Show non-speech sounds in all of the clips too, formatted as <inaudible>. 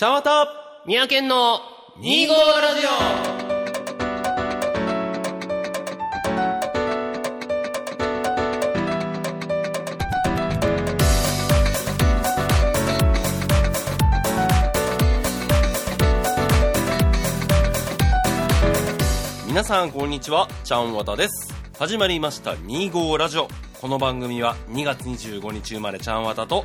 茶わた三宅の2号ラジオ。皆さんこんにちは。ちゃんわたです。始まりました2号ラジオ。この番組は2月25日生まれちゃんわたと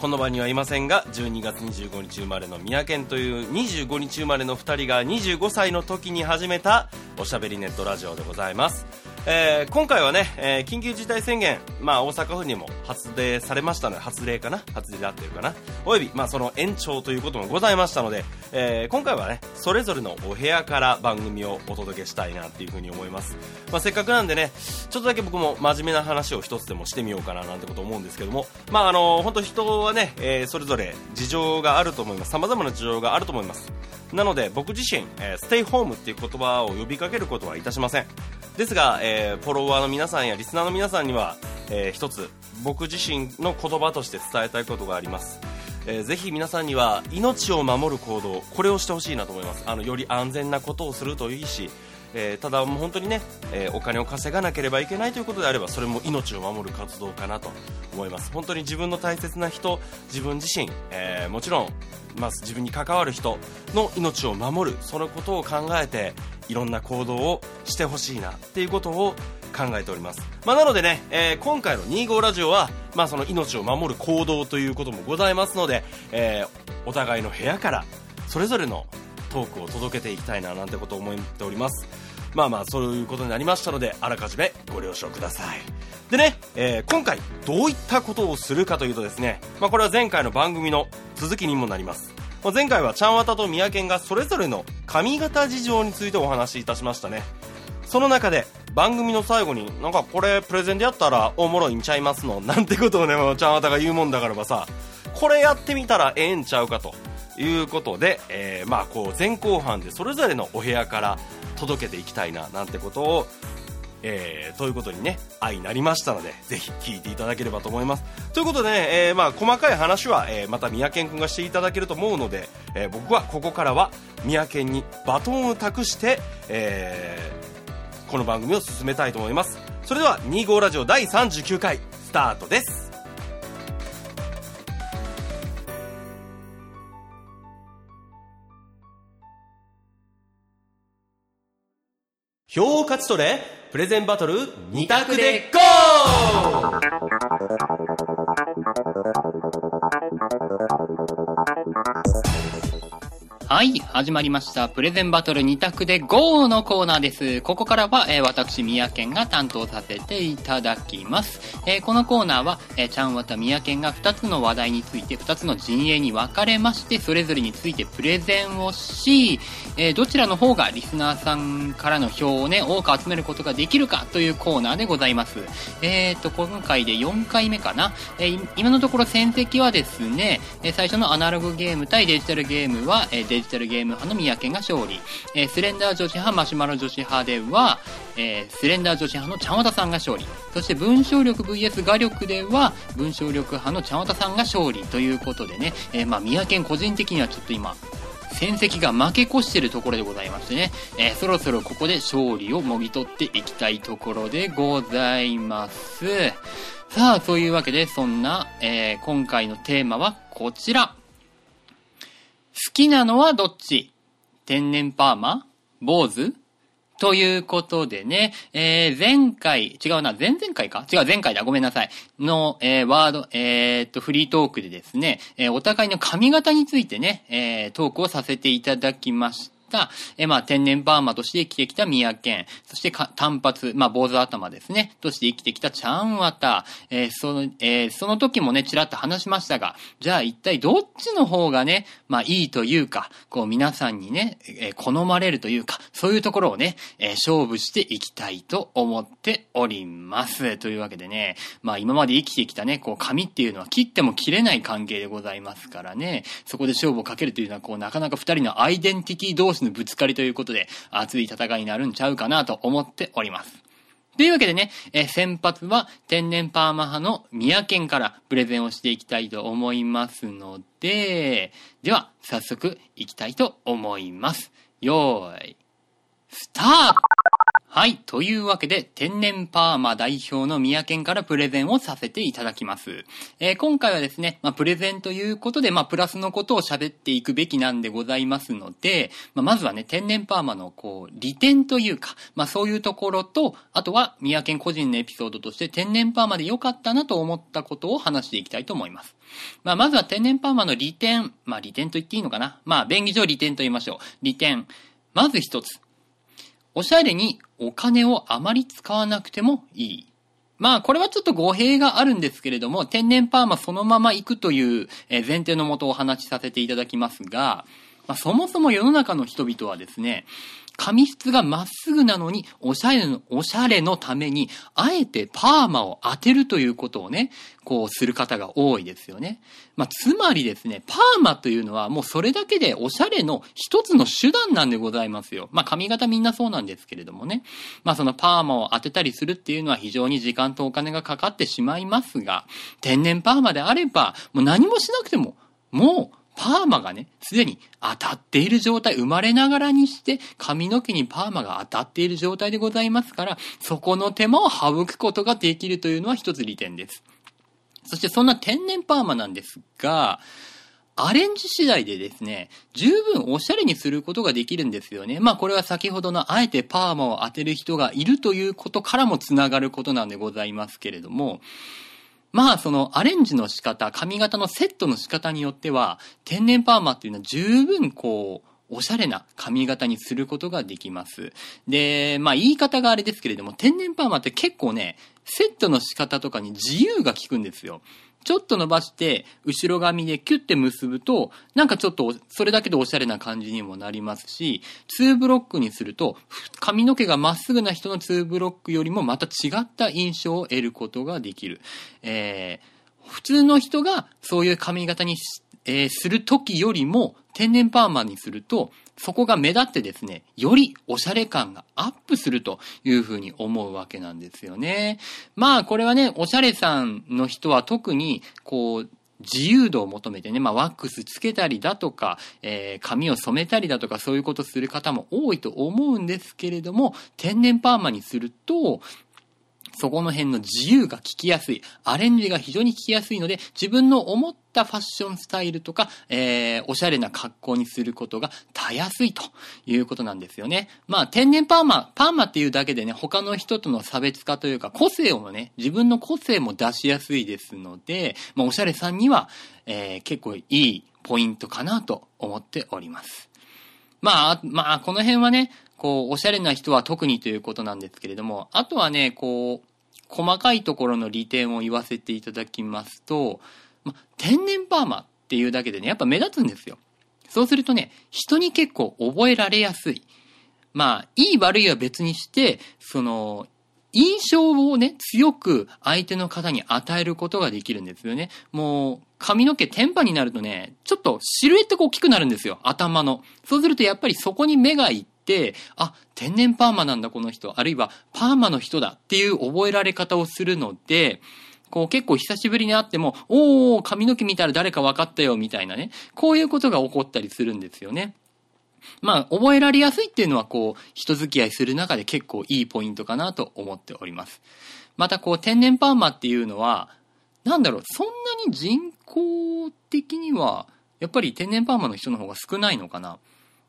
この場にはいませんが12月25日生まれの宮健という25日生まれの2人が25歳の時に始めたおしゃべりネットラジオでございます、えー今回はね、えー緊急事態宣言、まあ、大阪府にも発令されましたので発令かな？発令であってるかな？および、まあ、その延長ということもございましたので、えー今回はねそれぞれのお部屋から番組をお届けしたいなっていうふうに思います、まあ、せっかくなんでねちょっとだけ僕も真面目な話を一つでもしてみようかななんてこと思うんですけどもまああの本当人はね、えーそれぞれ事情があると思います。様々な事情があると思います。なので僕自身、えーステイホームっていう言葉を呼びかけることはいたしません。ですが、えーフォロワーの皆さんやリスナーの皆さんには、えー一つ僕自身の言葉として伝えたいことがあります。えーぜひ皆さんには命を守る行動これをしてほしいなと思います。あのより安全なことをするといいし、えーただもう本当にね、えーお金を稼がなければいけないということであればそれも命を守る活動かなと思います。本当に自分の大切な人自分自身、えーもちろん、まあ、自分に関わる人の命を守るそのことを考えていろんな行動をしてほしいなっていうことを考えております、まあ、なのでね、え今回の25ラジオは、まあ、その命を守る行動ということもございますので、えお互いの部屋からそれぞれのトークを届けていきたいななんてことを思っております。まあまあそういうことになりましたのであらかじめご了承ください。でね、えー今回どういったことをするかというとですね、まあ、これは前回の番組の続きにもなります。まあ前回はちゃんわたとみやけんがそれぞれの髪型事情についてお話しいたしましたね。その中で番組の最後になんかこれプレゼンでやったらおもろいんちゃいますのなんてことをねちゃんわたが言うもんだからばさこれやってみたらええんちゃうかと。いうことで、えーまあこう前後半でそれぞれのお部屋から届けていきたいななんてことをえーということにね愛になりましたのでぜひ聞いていただければと思います。ということでね、えーまあ、細かい話は、えーまた三宅君がしていただけると思うので、えー僕はここからは三宅にバトンを託して、えーこの番組を進めたいと思います。それでは25ラジオ第39回スタートです。票を勝ち取れプレゼンバトル2択でゴー！はい、始まりました。プレゼンバトル2択で GO のコーナーです。ここからは、えー私、宮健が担当させていただきます。えーこのコーナーは、えーちゃんわた宮健が2つの話題について2つの陣営に分かれまして、それぞれについてプレゼンをし、えどちらの方がリスナーさんからの票をね、多く集めることができるかというコーナーでございます。えーと、今回で4回目かな。え今のところ戦績はですね、え最初のアナログゲーム対デジタルゲームは、えーデジタルゲーム派の宮家が勝利。えースレンダー女子派、マシュマロ女子派では、えースレンダー女子派のちゃんわたさんが勝利。そして文章力 VS 画力では、文章力派のちゃんわたさんが勝利ということでね、えーまあ宮家個人的にはちょっと今、戦績が負け越してるところでございましてね、えーそろそろここで勝利をもぎ取っていきたいところでございます。さあ、そういうわけで、そんな、えー今回のテーマはこちら。好きなのはどっち？天然パーマ？坊主？ということでね、えー、前回、違うな、前々回か？違う、前回だ、ごめんなさい。の、えー、ワード、えーっと、フリートークでですね、えーお互いの髪型についてね、えー、トークをさせていただきました。えまあ、天然パーマとして生きてきた宮健、そして単発、まあ、坊主頭ですね、として生きてきたちゃんわた、えーその、えーその時もね、ちらっと話しましたが、じゃあ一体どっちの方がね、まあ、いいというか、こう、皆さんにね、えー好まれるというか、そういうところをね、え勝負していきたいと思っております。というわけでね、まあ、今まで生きてきたね、こう、髪っていうのは切っても切れない関係でございますからね、そこで勝負をかけるというのは、こう、なかなか二人のアイデンティティ同士のぶつかりということで、熱い戦いになるんちゃうかなと思っております。というわけでね、え先発は天然パーマ派の宮県からプレゼンをしていきたいと思いますので、では、早速いきたいと思います。よーい、スタートはい。というわけで、天然パーマ代表の宮県からプレゼンをさせていただきます。えー今回はですね、まあ、プレゼンということで、まあ、プラスのことを喋っていくべきなんでございますので、まあ、まずはね、天然パーマの、こう、利点というか、まあ、そういうところと、あとは、宮県個人のエピソードとして、天然パーマで良かったなと思ったことを話していきたいと思います。まあ、まずは天然パーマの利点、まあ、利点と言っていいのかな。まあ、便宜上利点と言いましょう。利点。まず一つ。おしゃれにお金をあまり使わなくてもいい。まあ、これはちょっと語弊があるんですけれども、天然パーマそのまま行くという前提のもとお話しさせていただきますが、まあ、そもそも世の中の人々はですね、髪質がまっすぐなのに、おしゃれの、おしゃれのために、あえてパーマを当てるということをね、こうする方が多いですよね。まあ、つまりですね、パーマというのはもうそれだけでおしゃれの一つの手段なんでございますよ。まあ、髪型みんなそうなんですけれどもね。まあ、そのパーマを当てたりするっていうのは非常に時間とお金がかかってしまいますが、天然パーマであれば、もう何もしなくても、もう、パーマがね、すでに当たっている状態、生まれながらにして髪の毛にパーマが当たっている状態でございますから、そこの手間を省くことができるというのは一つ利点です。そしてそんな天然パーマなんですが、アレンジ次第でですね、十分おしゃれにすることができるんですよね。まあこれは先ほどのあえてパーマを当てる人がいるということからもつながることなんでございますけれども、まあそのアレンジの仕方、髪型のセットの仕方によっては、天然パーマっていうのは十分こう、おしゃれな髪型にすることができます。で、まあ言い方があれですけれども、天然パーマって結構ね、セットの仕方とかに自由が効くんですよ。ちょっと伸ばして、後ろ髪でキュッて結ぶと、なんかちょっと、それだけでおしゃれな感じにもなりますし、2ブロックにすると、髪の毛がまっすぐな人の2ブロックよりもまた違った印象を得ることができる。えー、普通の人がそういう髪型に、えーする時よりも、天然パーマにすると、そこが目立ってですね、よりおしゃれ感がアップするというふうに思うわけなんですよね。まあこれはね、おしゃれさんの人は特に、こう、自由度を求めてね、まあワックスつけたりだとか、えー髪を染めたりだとか、そういうことする方も多いと思うんですけれども、天然パーマにすると、そこの辺の自由が効きやすい。アレンジが非常に効きやすいので、自分の思ったファッションスタイルとか、えー、おしゃれな格好にすることがたやすいということなんですよね。まあ、天然パーマ、パーマっていうだけでね、他の人との差別化というか、個性をね、自分の個性も出しやすいですので、まあ、おしゃれさんには、えー、結構いいポイントかなと思っております。まあ、まあ、この辺はね、こう、おしゃれな人は特にということなんですけれども、あとはね、こう、細かいところの利点を言わせていただきますと、ま、天然パーマっていうだけでね、やっぱ目立つんですよ。そうするとね、人に結構覚えられやすい。まあ、いい悪いは別にして、その、印象をね、強く相手の方に与えることができるんですよね。もう、髪の毛天パになるとね、ちょっとシルエットが大きくなるんですよ。頭の。そうするとやっぱりそこに目がいって、あ、天然パーマなんだこの人。あるいはパーマの人だっていう覚えられ方をするので、こう結構久しぶりに会っても、おー、髪の毛見たら誰か分かったよ、みたいなね。こういうことが起こったりするんですよね。まあ、覚えられやすいっていうのは、こう、人付き合いする中で結構いいポイントかなと思っております。また、こう、天然パーマっていうのは、なんだろう、そんなに人口的には、やっぱり天然パーマの人の方が少ないのかな。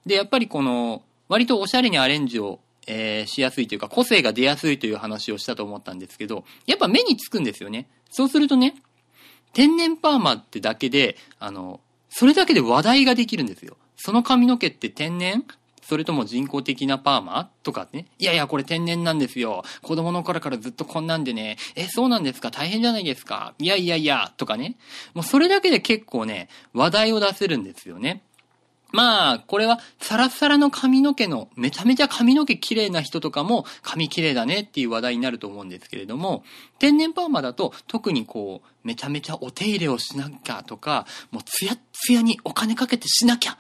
で、やっぱりこの、割とおしゃれにアレンジを、えーしやすいというか、個性が出やすいという話をしたと思ったんですけど、やっぱ目につくんですよね。そうするとね、天然パーマってだけで、あの、それだけで話題ができるんですよ。その髪の毛って天然それとも人工的なパーマ？とかね。いやいや、これ天然なんですよ。子供の頃からずっとこんなんでね。え、そうなんですか？大変じゃないですか？いやいやいや、とかね。もうそれだけで結構ね、話題を出せるんですよね。まあ、これは、サラサラの髪の毛の、めちゃめちゃ髪の毛綺麗な人とかも、髪綺麗だねっていう話題になると思うんですけれども、天然パーマだと、特にこう、めちゃめちゃお手入れをしなきゃとか、もうツヤッツヤにお金かけてしなきゃ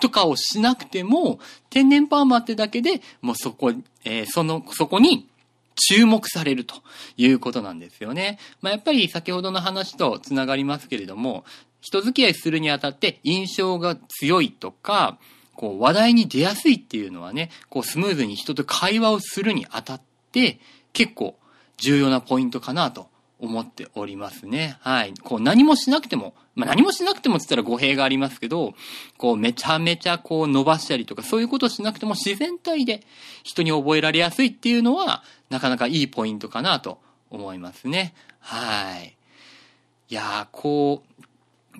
とかをしなくても、天然パーマってだけで、もうそこ、えーその、そこに、注目されるということなんですよね。まあ、やっぱり先ほどの話とつながりますけれども、人付き合いするにあたって印象が強いとか、こう話題に出やすいっていうのはね、こうスムーズに人と会話をするにあたって結構重要なポイントかなと思っておりますね。はい。こう何もしなくても、まあ何もしなくてもって言ったら語弊がありますけど、こうめちゃめちゃこう伸ばしたりとかそういうことしなくても自然体で人に覚えられやすいっていうのはなかなかいいポイントかなと思いますね。はい。いやー、こ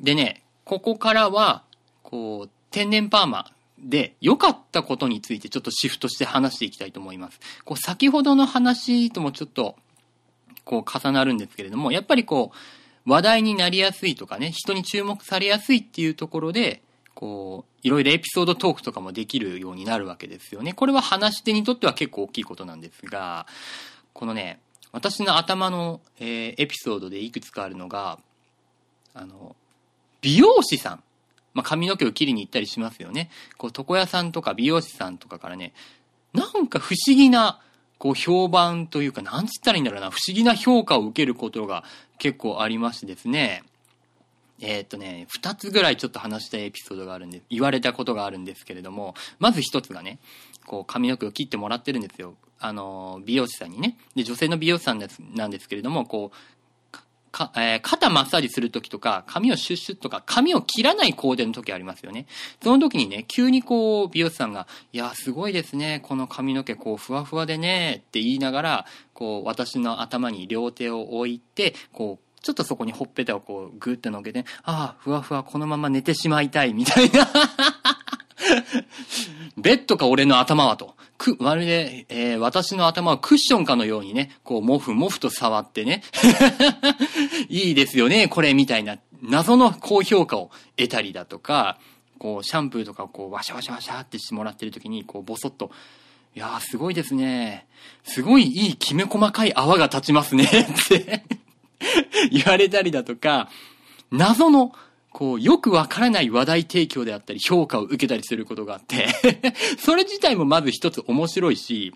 う、でね、ここからは、こう、天然パーマで良かったことについてちょっとシフトして話していきたいと思います。こう、先ほどの話ともちょっとこう重なるんですけれども、やっぱりこう、話題になりやすいとかね、人に注目されやすいっていうところで、こう、いろいろエピソードトークとかもできるようになるわけですよね。これは話し手にとっては結構大きいことなんですが、このね、私の頭の、えー、エピソードでいくつかあるのが、あの、美容師さん。まあ、髪の毛を切りに行ったりしますよね。こう、床屋さんとか美容師さんとかからね、なんか不思議なこう評判というか、なんつったらいいんだろうな、不思議な評価を受けることが結構ありましてですね、え、っとね、二つぐらいちょっと話したエピソードがあるんで、言われたことがあるんですけれども、まず一つがね、こう髪の毛を切ってもらってるんですよ。あの、美容師さんにね。で、女性の美容師さんですなんですけれども、こう、か、えー、肩マッサージするときとか、髪をシュッシュッとか、髪を切らないコーデの時ありますよね。その時にね、急にこう、美容師さんが、いや、すごいですね、この髪の毛、こう、ふわふわでね、って言いながら、こう、私の頭に両手を置いて、こう、ちょっとそこにほっぺたをこう、ぐーってのけて、ああ、ふわふわ、このまま寝てしまいたい、みたいな <laughs> ベッドか俺の頭はと。く、まるで、えー、私の頭はクッションかのようにね、こう、もふもふと触ってね、<laughs> いいですよね、これ、みたいな、謎の高評価を得たりだとか、こう、シャンプーとかこう、ワシャワシャワシャってしてもらってる時に、こう、ボソッと、いやー、すごいですね。すごいいいきめ細かい泡が立ちますね。って。言われたりだとか、謎のこう、よくわからない話題提供であったり、評価を受けたりすることがあって <laughs> それ自体もまず一つ面白いし、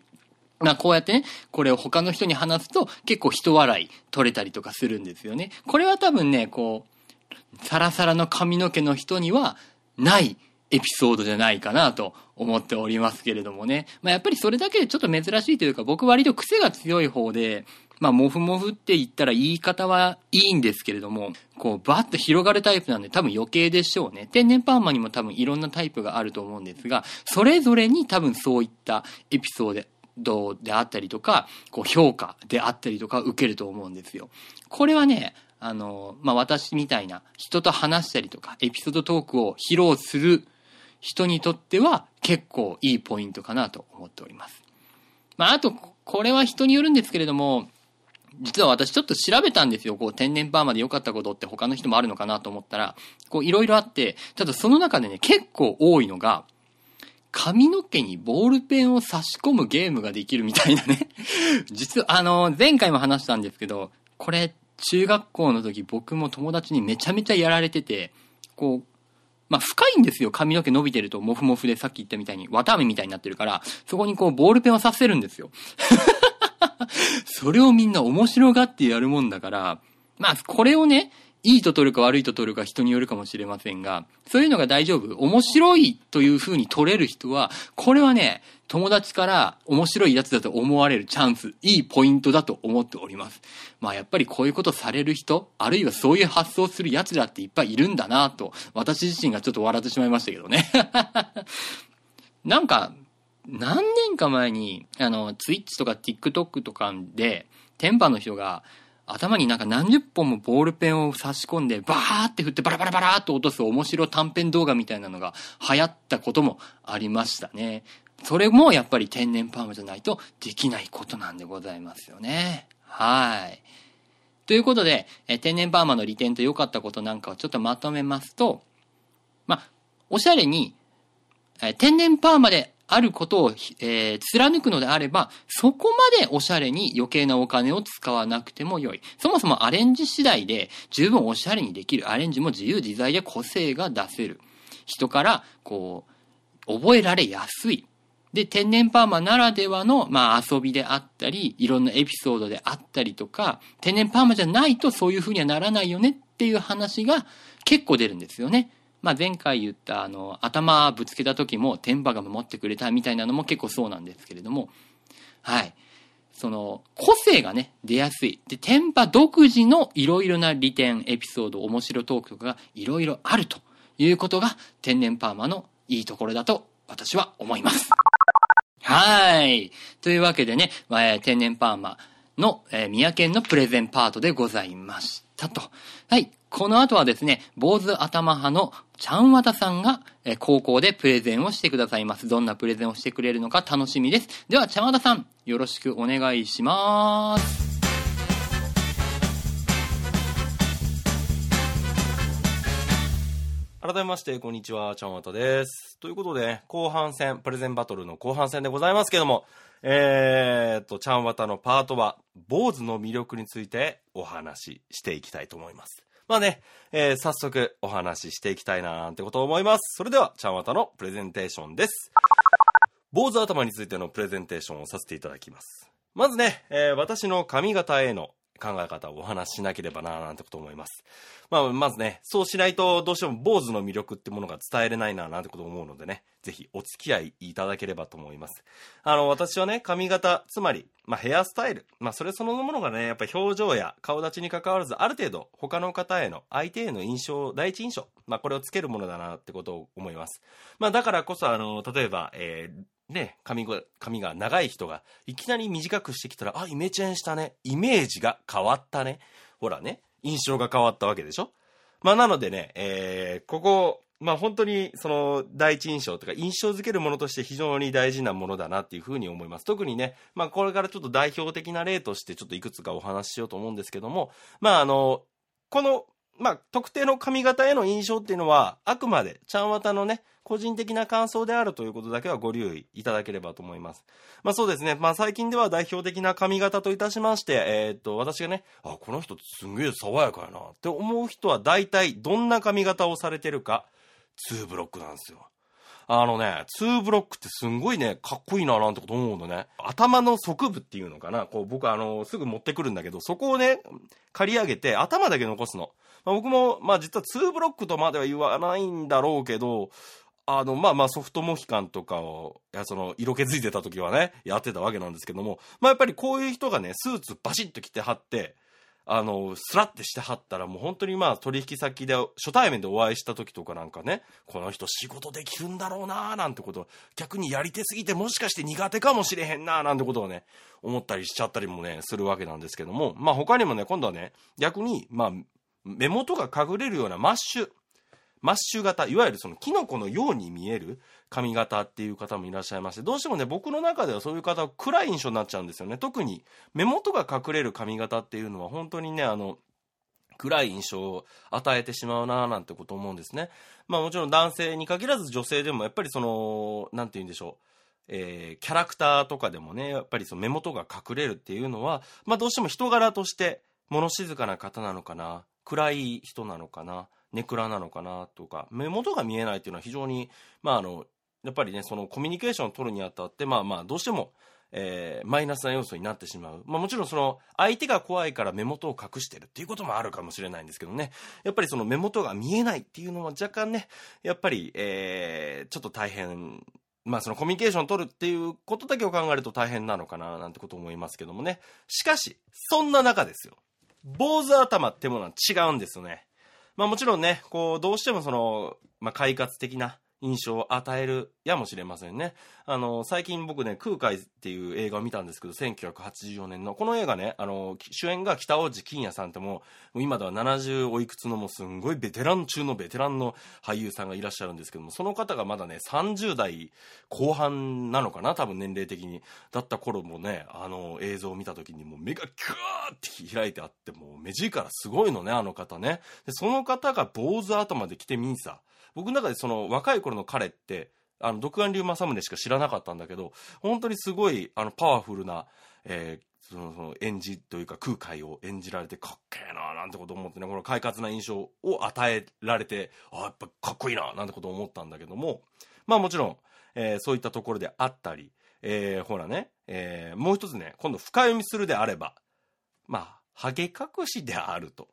まあこうやってね、これを他の人に話すと結構人笑い取れたりとかするんですよね。これは多分ね、こう、サラサラの髪の毛の人にはないエピソードじゃないかなと思っておりますけれどもね。まあやっぱりそれだけでちょっと珍しいというか、僕割と癖が強い方で、まあ、もふもふって言ったら言い方はいいんですけれども、こう、バッと広がるタイプなんで多分余計でしょうね。天然パーマにも多分いろんなタイプがあると思うんですが、それぞれに多分そういったエピソードであったりとか、こう、評価であったりとか受けると思うんですよ。これはね、あの、まあ、私みたいな人と話したりとか、エピソードトークを披露する人にとっては結構いいポイントかなと思っております。まあ、あと、これは人によるんですけれども、実は私ちょっと調べたんですよ。こう、天然パーマで良かったことって他の人もあるのかなと思ったら、こう、いろいろあって、ただその中でね、結構多いのが、髪の毛にボールペンを差し込むゲームができるみたいなね。<laughs> 実は、あの、前回も話したんですけど、これ、中学校の時僕も友達にめちゃめちゃやられてて、こう、まあ、深いんですよ。髪の毛伸びてると、もふもふでさっき言ったみたいに、綿飴みたいになってるから、そこにこう、ボールペンをさせるんですよ。<laughs> それをみんな面白がってやるもんだから、まあ、これをね、いいと取るか悪いと取るか人によるかもしれませんが、そういうのが大丈夫面白いという風に取れる人は、これはね、友達から面白いやつだと思われるチャンス、いいポイントだと思っております。まあやっぱりこういうことされる人、あるいはそういう発想するやつだっていっぱいいるんだなと、私自身がちょっと笑ってしまいましたけどね。<laughs> なんか、何年か前に、あの、ツイッチとか TikTok とかで、天パの人が、頭になんか何十本もボールペンを差し込んで、バーって振ってバラバラバラーっと落とす面白短編動画みたいなのが流行ったこともありましたね。それもやっぱり天然パーマじゃないとできないことなんでございますよね。はい。ということで、え天然パーマの利点と良かったことなんかをちょっとまとめますと、まあ、おしゃれに、え天然パーマであることを、えー、貫くのであれば、そこまでおしゃれに余計なお金を使わなくても良い。そもそもアレンジ次第で十分おしゃれにできる。アレンジも自由自在で個性が出せる。人から、こう、覚えられやすい。で、天然パーマならではの、まあ、遊びであったり、いろんなエピソードであったりとか、天然パーマじゃないとそういう風にはならないよねっていう話が、結構出るんですよね。まあ、前回言ったあの頭ぶつけた時も天パが守ってくれたみたいなのも結構そうなんですけれども。はい。その個性がね出やすい。で天パ独自のいろいろな利点エピソード面白トークとかがいろいろあるということが天然パーマのいいところだと私は思います。はい。というわけでね、えー、天然パーマの、えー、宮県のプレゼンパートでございましたと。はい。この後はですね、坊主頭派のちゃんわたさんが、え高校でプレゼンをしてくださいます。どんなプレゼンをしてくれるのか楽しみです。では、ちゃんわたさん、よろしくお願いします。改めまして、こんにちは、ちゃんわたです。ということで、後半戦、プレゼンバトルの後半戦でございますけども、えー、っと、ちゃんわたのパートは、坊主の魅力についてお話ししていきたいと思います。まあね、えー、早速お話ししていきたいななんてことを思います。それでは、ちゃんわたのプレゼンテーションです。坊主頭についてのプレゼンテーションをさせていただきます。まずね、えー、私の髪型への考え方をお話ししなければななんてこと思います。まあ、まずね、そうしないとどうしても坊主の魅力ってものが伝えれないななんてこと思うのでね、ぜひお付き合いいただければと思います。あの、私はね、髪型、つまり、まあ、ヘアスタイル、まあ、それそのものがね、やっぱ表情や顔立ちに関わらず、ある程度、他の方への、相手への印象、第一印象、まあ、これをつけるものだなってことを思います。まあ、だからこそ、あの、例えば、えー、ね、髪が、髪が長い人が、いきなり短くしてきたら、あ、イメチェンしたね。イメージが変わったね。ほらね、印象が変わったわけでしょまあ、なのでね、えー、ここ、まあ、本当に、その、第一印象とか、印象づけるものとして非常に大事なものだなっていうふうに思います。特にね、まあ、これからちょっと代表的な例として、ちょっといくつかお話ししようと思うんですけども、まあ、あの、この、まあ、特定の髪型への印象っていうのは、あくまで、ちゃんわたのね、個人的な感想であるということだけはご留意いただければと思います。まあそうですね。まあ最近では代表的な髪型といたしまして、えー、っと、私がね、あ、この人すんげえ爽やかやなって思う人は大体どんな髪型をされてるか、2ブロックなんですよ。あのね、2ブロックってすんごいね、かっこいいななんてこと思うのね。頭の側部っていうのかな。こう僕あの、すぐ持ってくるんだけど、そこをね、刈り上げて頭だけ残すの。まあ、僕も、まあ実は2ブロックとまでは言わないんだろうけど、あの、まあまあソフトモヒカンとかを、いや、その、色気づいてた時はね、やってたわけなんですけども、まあやっぱりこういう人がね、スーツバシッと着てはって、あの、スラッてしてはったら、もう本当にまあ取引先で、初対面でお会いした時とかなんかね、この人仕事できるんだろうなーなんてこと逆にやり手すぎてもしかして苦手かもしれへんなーなんてことをね、思ったりしちゃったりもね、するわけなんですけども、まあ他にもね、今度はね、逆に、まあ、目元が隠れるようなマッシュ。マッシュ型、いわゆるそのキノコのように見える髪型っていう方もいらっしゃいまして、どうしてもね、僕の中ではそういう方は暗い印象になっちゃうんですよね。特に目元が隠れる髪型っていうのは本当にね、あの、暗い印象を与えてしまうななんてこと思うんですね。まあもちろん男性に限らず女性でもやっぱりその、なんて言うんでしょう。えー、キャラクターとかでもね、やっぱりその目元が隠れるっていうのは、まあどうしても人柄として物静かな方なのかな、暗い人なのかな、ネクラなのかな？とか、目元が見えないっていうのは非常に、まああの、やっぱりね、そのコミュニケーションを取るにあたって、まあまあ、どうしても、えー、マイナスな要素になってしまう。まあもちろんその、相手が怖いから目元を隠してるっていうこともあるかもしれないんですけどね。やっぱりその目元が見えないっていうのは若干ね、やっぱり、えー、ちょっと大変まあそのコミュニケーションを取るっていうことだけを考えると大変なのかななんてこと思いますけどもね。しかし、そんな中ですよ。坊主頭ってものは違うんですよね。まあもちろんね、こう、どうしてもその、まあ快活的な、印象を与えるやもしれませんね。あの、最近僕ね、空海っていう映画を見たんですけど、1984年の。この映画ね、あの、主演が北大路欣也さんってもう、今では70おいくつのもすんごいベテラン中のベテランの俳優さんがいらっしゃるんですけども、その方がまだね、30代後半なのかな、多分年齢的に。だった頃もね、あの、映像を見た時にもう目がキューって開いてあって、もう目力すごいのね、あの方ね。で、その方が坊主頭で来てみんさ。僕の中でその若い頃の彼って、あの、独眼竜政宗しか知らなかったんだけど、本当にすごい、あの、パワフルな、えー、その、その、演じというか空海を演じられてかっけえななんてこと思ってね、この快活な印象を与えられて、あやっぱかっこいいななんてこと思ったんだけども、まあもちろん、えー、そういったところであったり、えー、ほらね、えー、もう一つね、今度深読みするであれば、まあ、ハゲ隠しであると。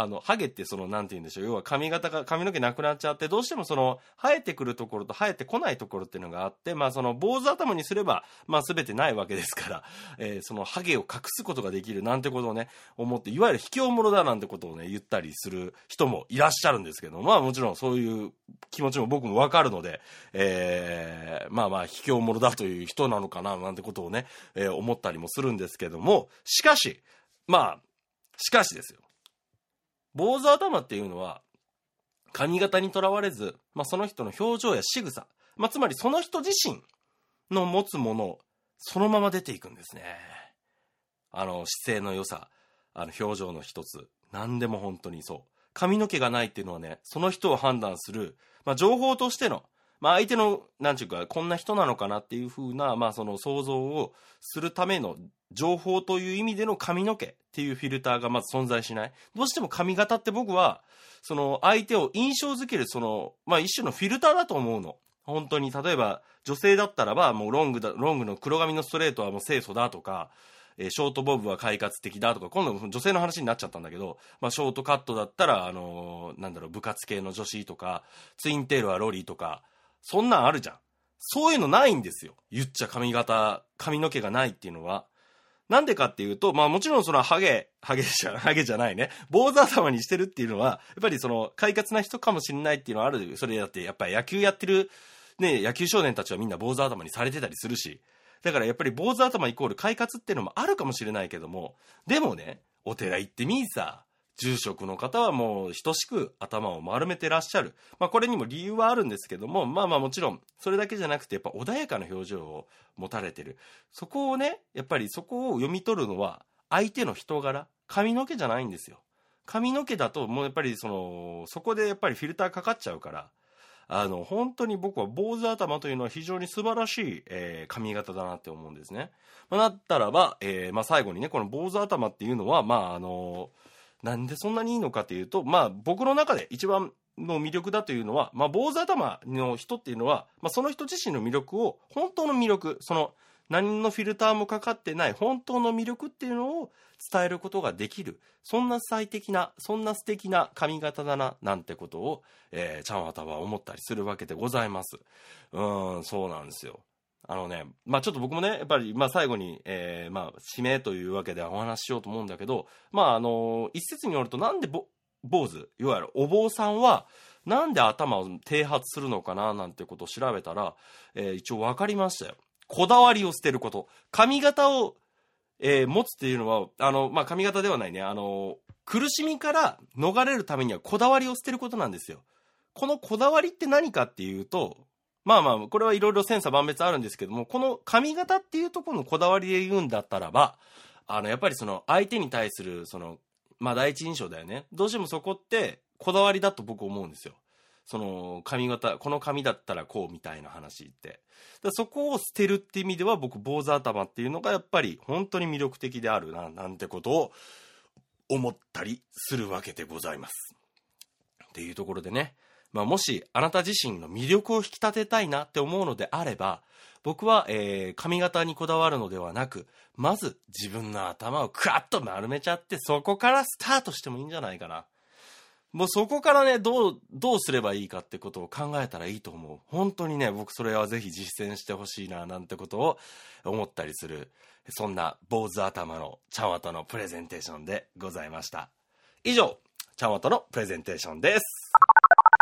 あの、ハゲってその、なんて言うんでしょう。要は髪型が、髪の毛なくなっちゃって、どうしてもその、生えてくるところと生えてこないところっていうのがあって、まあその、坊主頭にすれば、まあ全てないわけですから、えー、その、ハゲを隠すことができるなんてことをね、思って、いわゆる卑怯者だなんてことをね、言ったりする人もいらっしゃるんですけど、まあもちろんそういう気持ちも僕もわかるので、えー、まあまあ、卑怯者だという人なのかな、なんてことをね、えー、思ったりもするんですけども、しかし、まあ、しかしですよ。坊主頭っていうのは、髪型にとらわれず、まあ、その人の表情や仕草、まあ、つまりその人自身の持つものをそのまま出ていくんですね。あの、姿勢の良さ、あの、表情の一つ。何でも本当にそう。髪の毛がないっていうのはね、その人を判断する、まあ、情報としての、まあ、相手の、なんちゅうか、こんな人なのかなっていうふうな、まあ、その想像をするための情報という意味での髪の毛っていうフィルターがまず存在しない。どうしても髪型って僕は、その相手を印象づける、その、まあ、一種のフィルターだと思うの。本当に、例えば、女性だったらば、もうロングだ、ロングの黒髪のストレートはもう清楚だとか、え、ショートボブは快活的だとか、今度女性の話になっちゃったんだけど、まあ、ショートカットだったら、あのー、なんだろう、部活系の女子とか、ツインテールはロリーとか、そんなんあるじゃん。そういうのないんですよ。言っちゃ髪型、髪の毛がないっていうのは。なんでかっていうと、まあもちろんそのハゲ、ハゲじゃ、<laughs> ハゲじゃないね。坊主頭にしてるっていうのは、やっぱりその快活な人かもしれないっていうのはある。それだってやっぱり野球やってる、ね、野球少年たちはみんな坊主頭にされてたりするし。だからやっぱり坊主頭イコール快活っていうのもあるかもしれないけども、でもね、お寺行ってみいさ。住職の方はもう等しく頭を丸めてらっしゃる。まあこれにも理由はあるんですけども、まあまあもちろん、それだけじゃなくてやっぱ穏やかな表情を持たれてる。そこをね、やっぱりそこを読み取るのは相手の人柄、髪の毛じゃないんですよ。髪の毛だともうやっぱりその、そこでやっぱりフィルターかかっちゃうから、あの、本当に僕は坊主頭というのは非常に素晴らしい、えー、髪型だなって思うんですね。まあ、だったらば、えー、まあ最後にね、この坊主頭っていうのは、まああのーなんでそんなにいいのかというと、まあ僕の中で一番の魅力だというのは、まあ坊主頭の人っていうのは、まあその人自身の魅力を、本当の魅力、その何のフィルターもかかってない本当の魅力っていうのを伝えることができる。そんな最適な、そんな素敵な髪型だな、なんてことを、えー、ちゃんわたは思ったりするわけでございます。うん、そうなんですよ。あのね、まあちょっと僕もね、やっぱり、まあ最後に、えー、まあ指名というわけでお話ししようと思うんだけど、まああの、一説によるとなんでぼ、坊主、いわゆるお坊さんは、なんで頭を剃髪するのかななんてことを調べたら、えー、一応分かりましたよ。こだわりを捨てること。髪型を、えー、持つっていうのは、あの、まあ髪型ではないね。あの、苦しみから逃れるためにはこだわりを捨てることなんですよ。このこだわりって何かっていうと、まあまあ、これはいろいろ千差万別あるんですけども、この髪型っていうところのこだわりで言うんだったらば、あの、やっぱりその相手に対する、その、まあ第一印象だよね。どうしてもそこってこだわりだと僕思うんですよ。その髪型、この髪だったらこうみたいな話って。だそこを捨てるって意味では僕、坊主頭っていうのがやっぱり本当に魅力的であるな、なんてことを思ったりするわけでございます。っていうところでね、まあ、もしあなた自身の魅力を引き立てたいなって思うのであれば、僕は、えー、髪型にこだわるのではなく、まず自分の頭をクワッと丸めちゃって、そこからスタートしてもいいんじゃないかな。もうそこからね、どう、どうすればいいかってことを考えたらいいと思う。本当にね、僕それはぜひ実践してほしいな、なんてことを思ったりする。そんな坊主頭のちゃんわたのプレゼンテーションでございました。以上、ちゃんわたのプレゼンテーションです。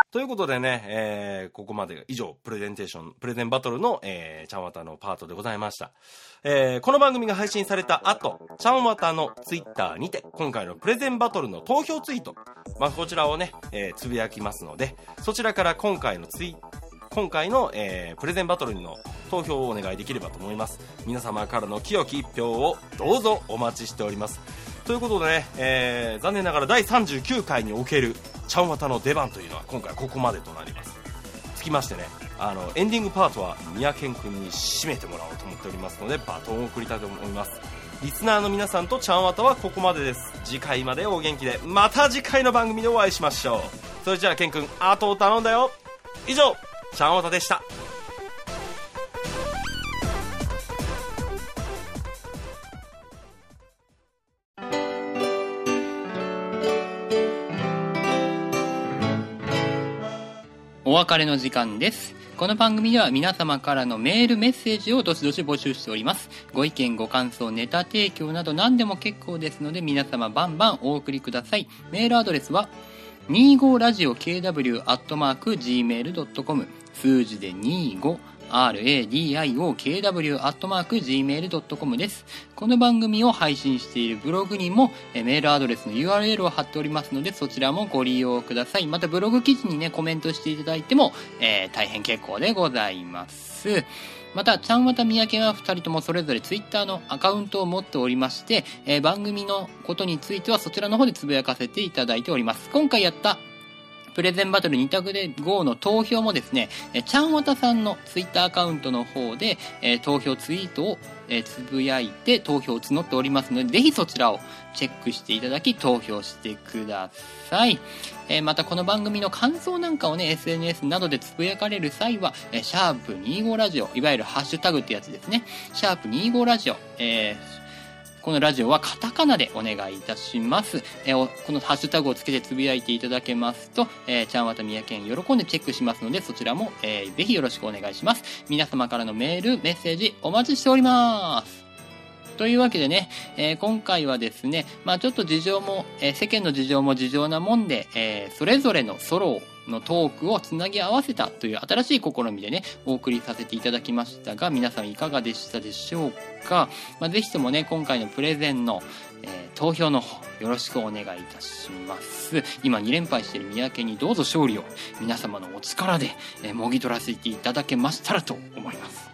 ということでね、えー、ここまで以上、プレゼンテーション、プレゼンバトルの、えー、ちゃんわたのパートでございました。えー、この番組が配信された後、ちゃんわたのツイッターにて、今回のプレゼンバトルの投票ツイート、まあ、こちらをね、えー、つぶやきますので、そちらから今回のツイ今回の、えー、プレゼンバトルの投票をお願いできればと思います。皆様からの清き一票をどうぞお待ちしております。ということでね、えー、残念ながら第39回におけるちゃんわたの出番というのは今回ここまでとなります。つきましてねあのエンディングパートは三宅君に締めてもらおうと思っておりますのでバトンを送りたいと思います。リスナーの皆さんとちゃんわたはここまでです。次回までお元気で。また次回の番組でお会いしましょう。それじゃあケン君後を頼んだよ。以上ちゃんわたでした。別れの時間です。この番組では皆様からのメール、メッセージをどしどし募集しております。ご意見、ご感想、ネタ提供など何でも結構ですので皆様バンバンお送りください。メールアドレスは 25radiokw.gmail.com 数字で25 radiokw.gmail.com です。この番組を配信しているブログにもえメールアドレスの URL を貼っておりますのでそちらもご利用ください。またブログ記事にねコメントしていただいても、えー大変結構でございます。また、ちゃんわたみやけは2人ともそれぞれツイッターのアカウントを持っておりまして、えー番組のことについてはそちらの方でつぶやかせていただいております。今回やったプレゼンバトル2択で GO の投票もですね、えーちゃんわたさんのツイッターアカウントの方で、え投票ツイートを、えつぶやいて投票を募っておりますので、ぜひそちらをチェックしていただき投票してください。えーまたこの番組の感想なんかをね、SNS などでつぶやかれる際は、えーシャープ25ラジオ、いわゆるハッシュタグってやつですね。シャープ25ラジオ、えーこのラジオはカタカナでお願いいたします。えーこのハッシュタグをつけてつぶやいていただけますと、えーちゃんわたみやけん喜んでチェックしますので、そちらも、えーぜひよろしくお願いします。皆様からのメール、メッセージお待ちしております。というわけでね、えー今回はですね、まあちょっと事情も、えー世間の事情も事情なもんで、えーそれぞれのソロをのトークをつなぎ合わせたという新しい試みでね、お送りさせていただきましたが、皆さんいかがでしたでしょうか？まあぜひともね、今回のプレゼンの、えー投票の方、よろしくお願いいたします。今2連敗している三宅にどうぞ勝利を皆様のお力で、えーもぎ取らせていただけましたらと思います。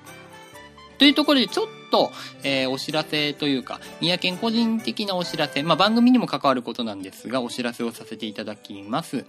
というところで、ちょっと、とえーお知らせというか、三宅個人的なお知らせ、まあ、番組にも関わることなんですが、お知らせをさせていただきます。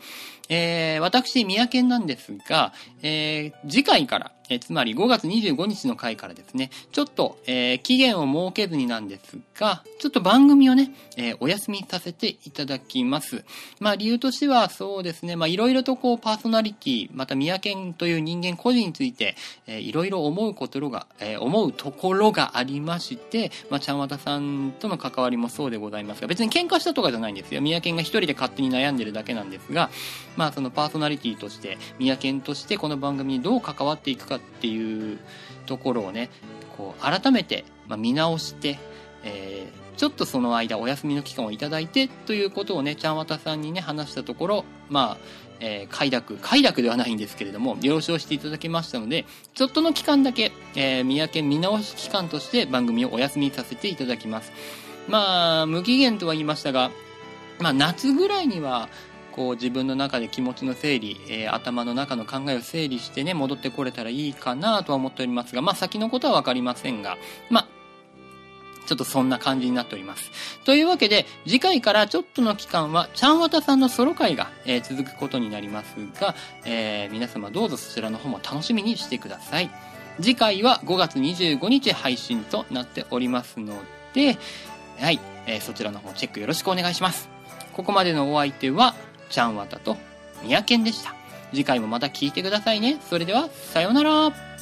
えー私、三宅なんですが、えー次回から、えーつまり5月25日の回からですね、ちょっと、えー期限を設けずになんですが、ちょっと番組をね、えーお休みさせていただきます。まあ理由としてはそうですね、まあいろいろとこうパーソナリティ、また三宅という人間個人について、えーいろいろ思うことが、えー思うところがありまして、まあちゃんわたさんとの関わりもそうでございますが、別に喧嘩したとかじゃないんですよ。三宅が一人で勝手に悩んでるだけなんですが、まあそのパーソナリティとして、三宅としてこの番組にどう関わっていくかっていうところをね、こう改めて、まあ、見直して、えーちょっとその間お休みの期間をいただいてということをね、ちゃんわたさんにね、話したところ、まあ、えー快諾、快諾ではないんですけれども、了承していただきましたので、ちょっとの期間だけ、えー、三宅見直し期間として番組をお休みさせていただきます。まあ、無期限とは言いましたが、まあ、夏ぐらいには、こう自分の中で気持ちの整理、えー頭の中の考えを整理してね、戻ってこれたらいいかなとは思っておりますが、まあ先のことはわかりませんが、まあ、ちょっとそんな感じになっております。というわけで、次回からちょっとの期間は、ちゃんわたさんのソロ会が、えー続くことになりますが、えー皆様どうぞそちらの方も楽しみにしてください。次回は5月25日配信となっておりますので、はい、えーそちらの方チェックよろしくお願いします。ここまでのお相手は、ちゃんわたと、みやけんでした。次回もまた聞いてくださいね。それでは、さようなら。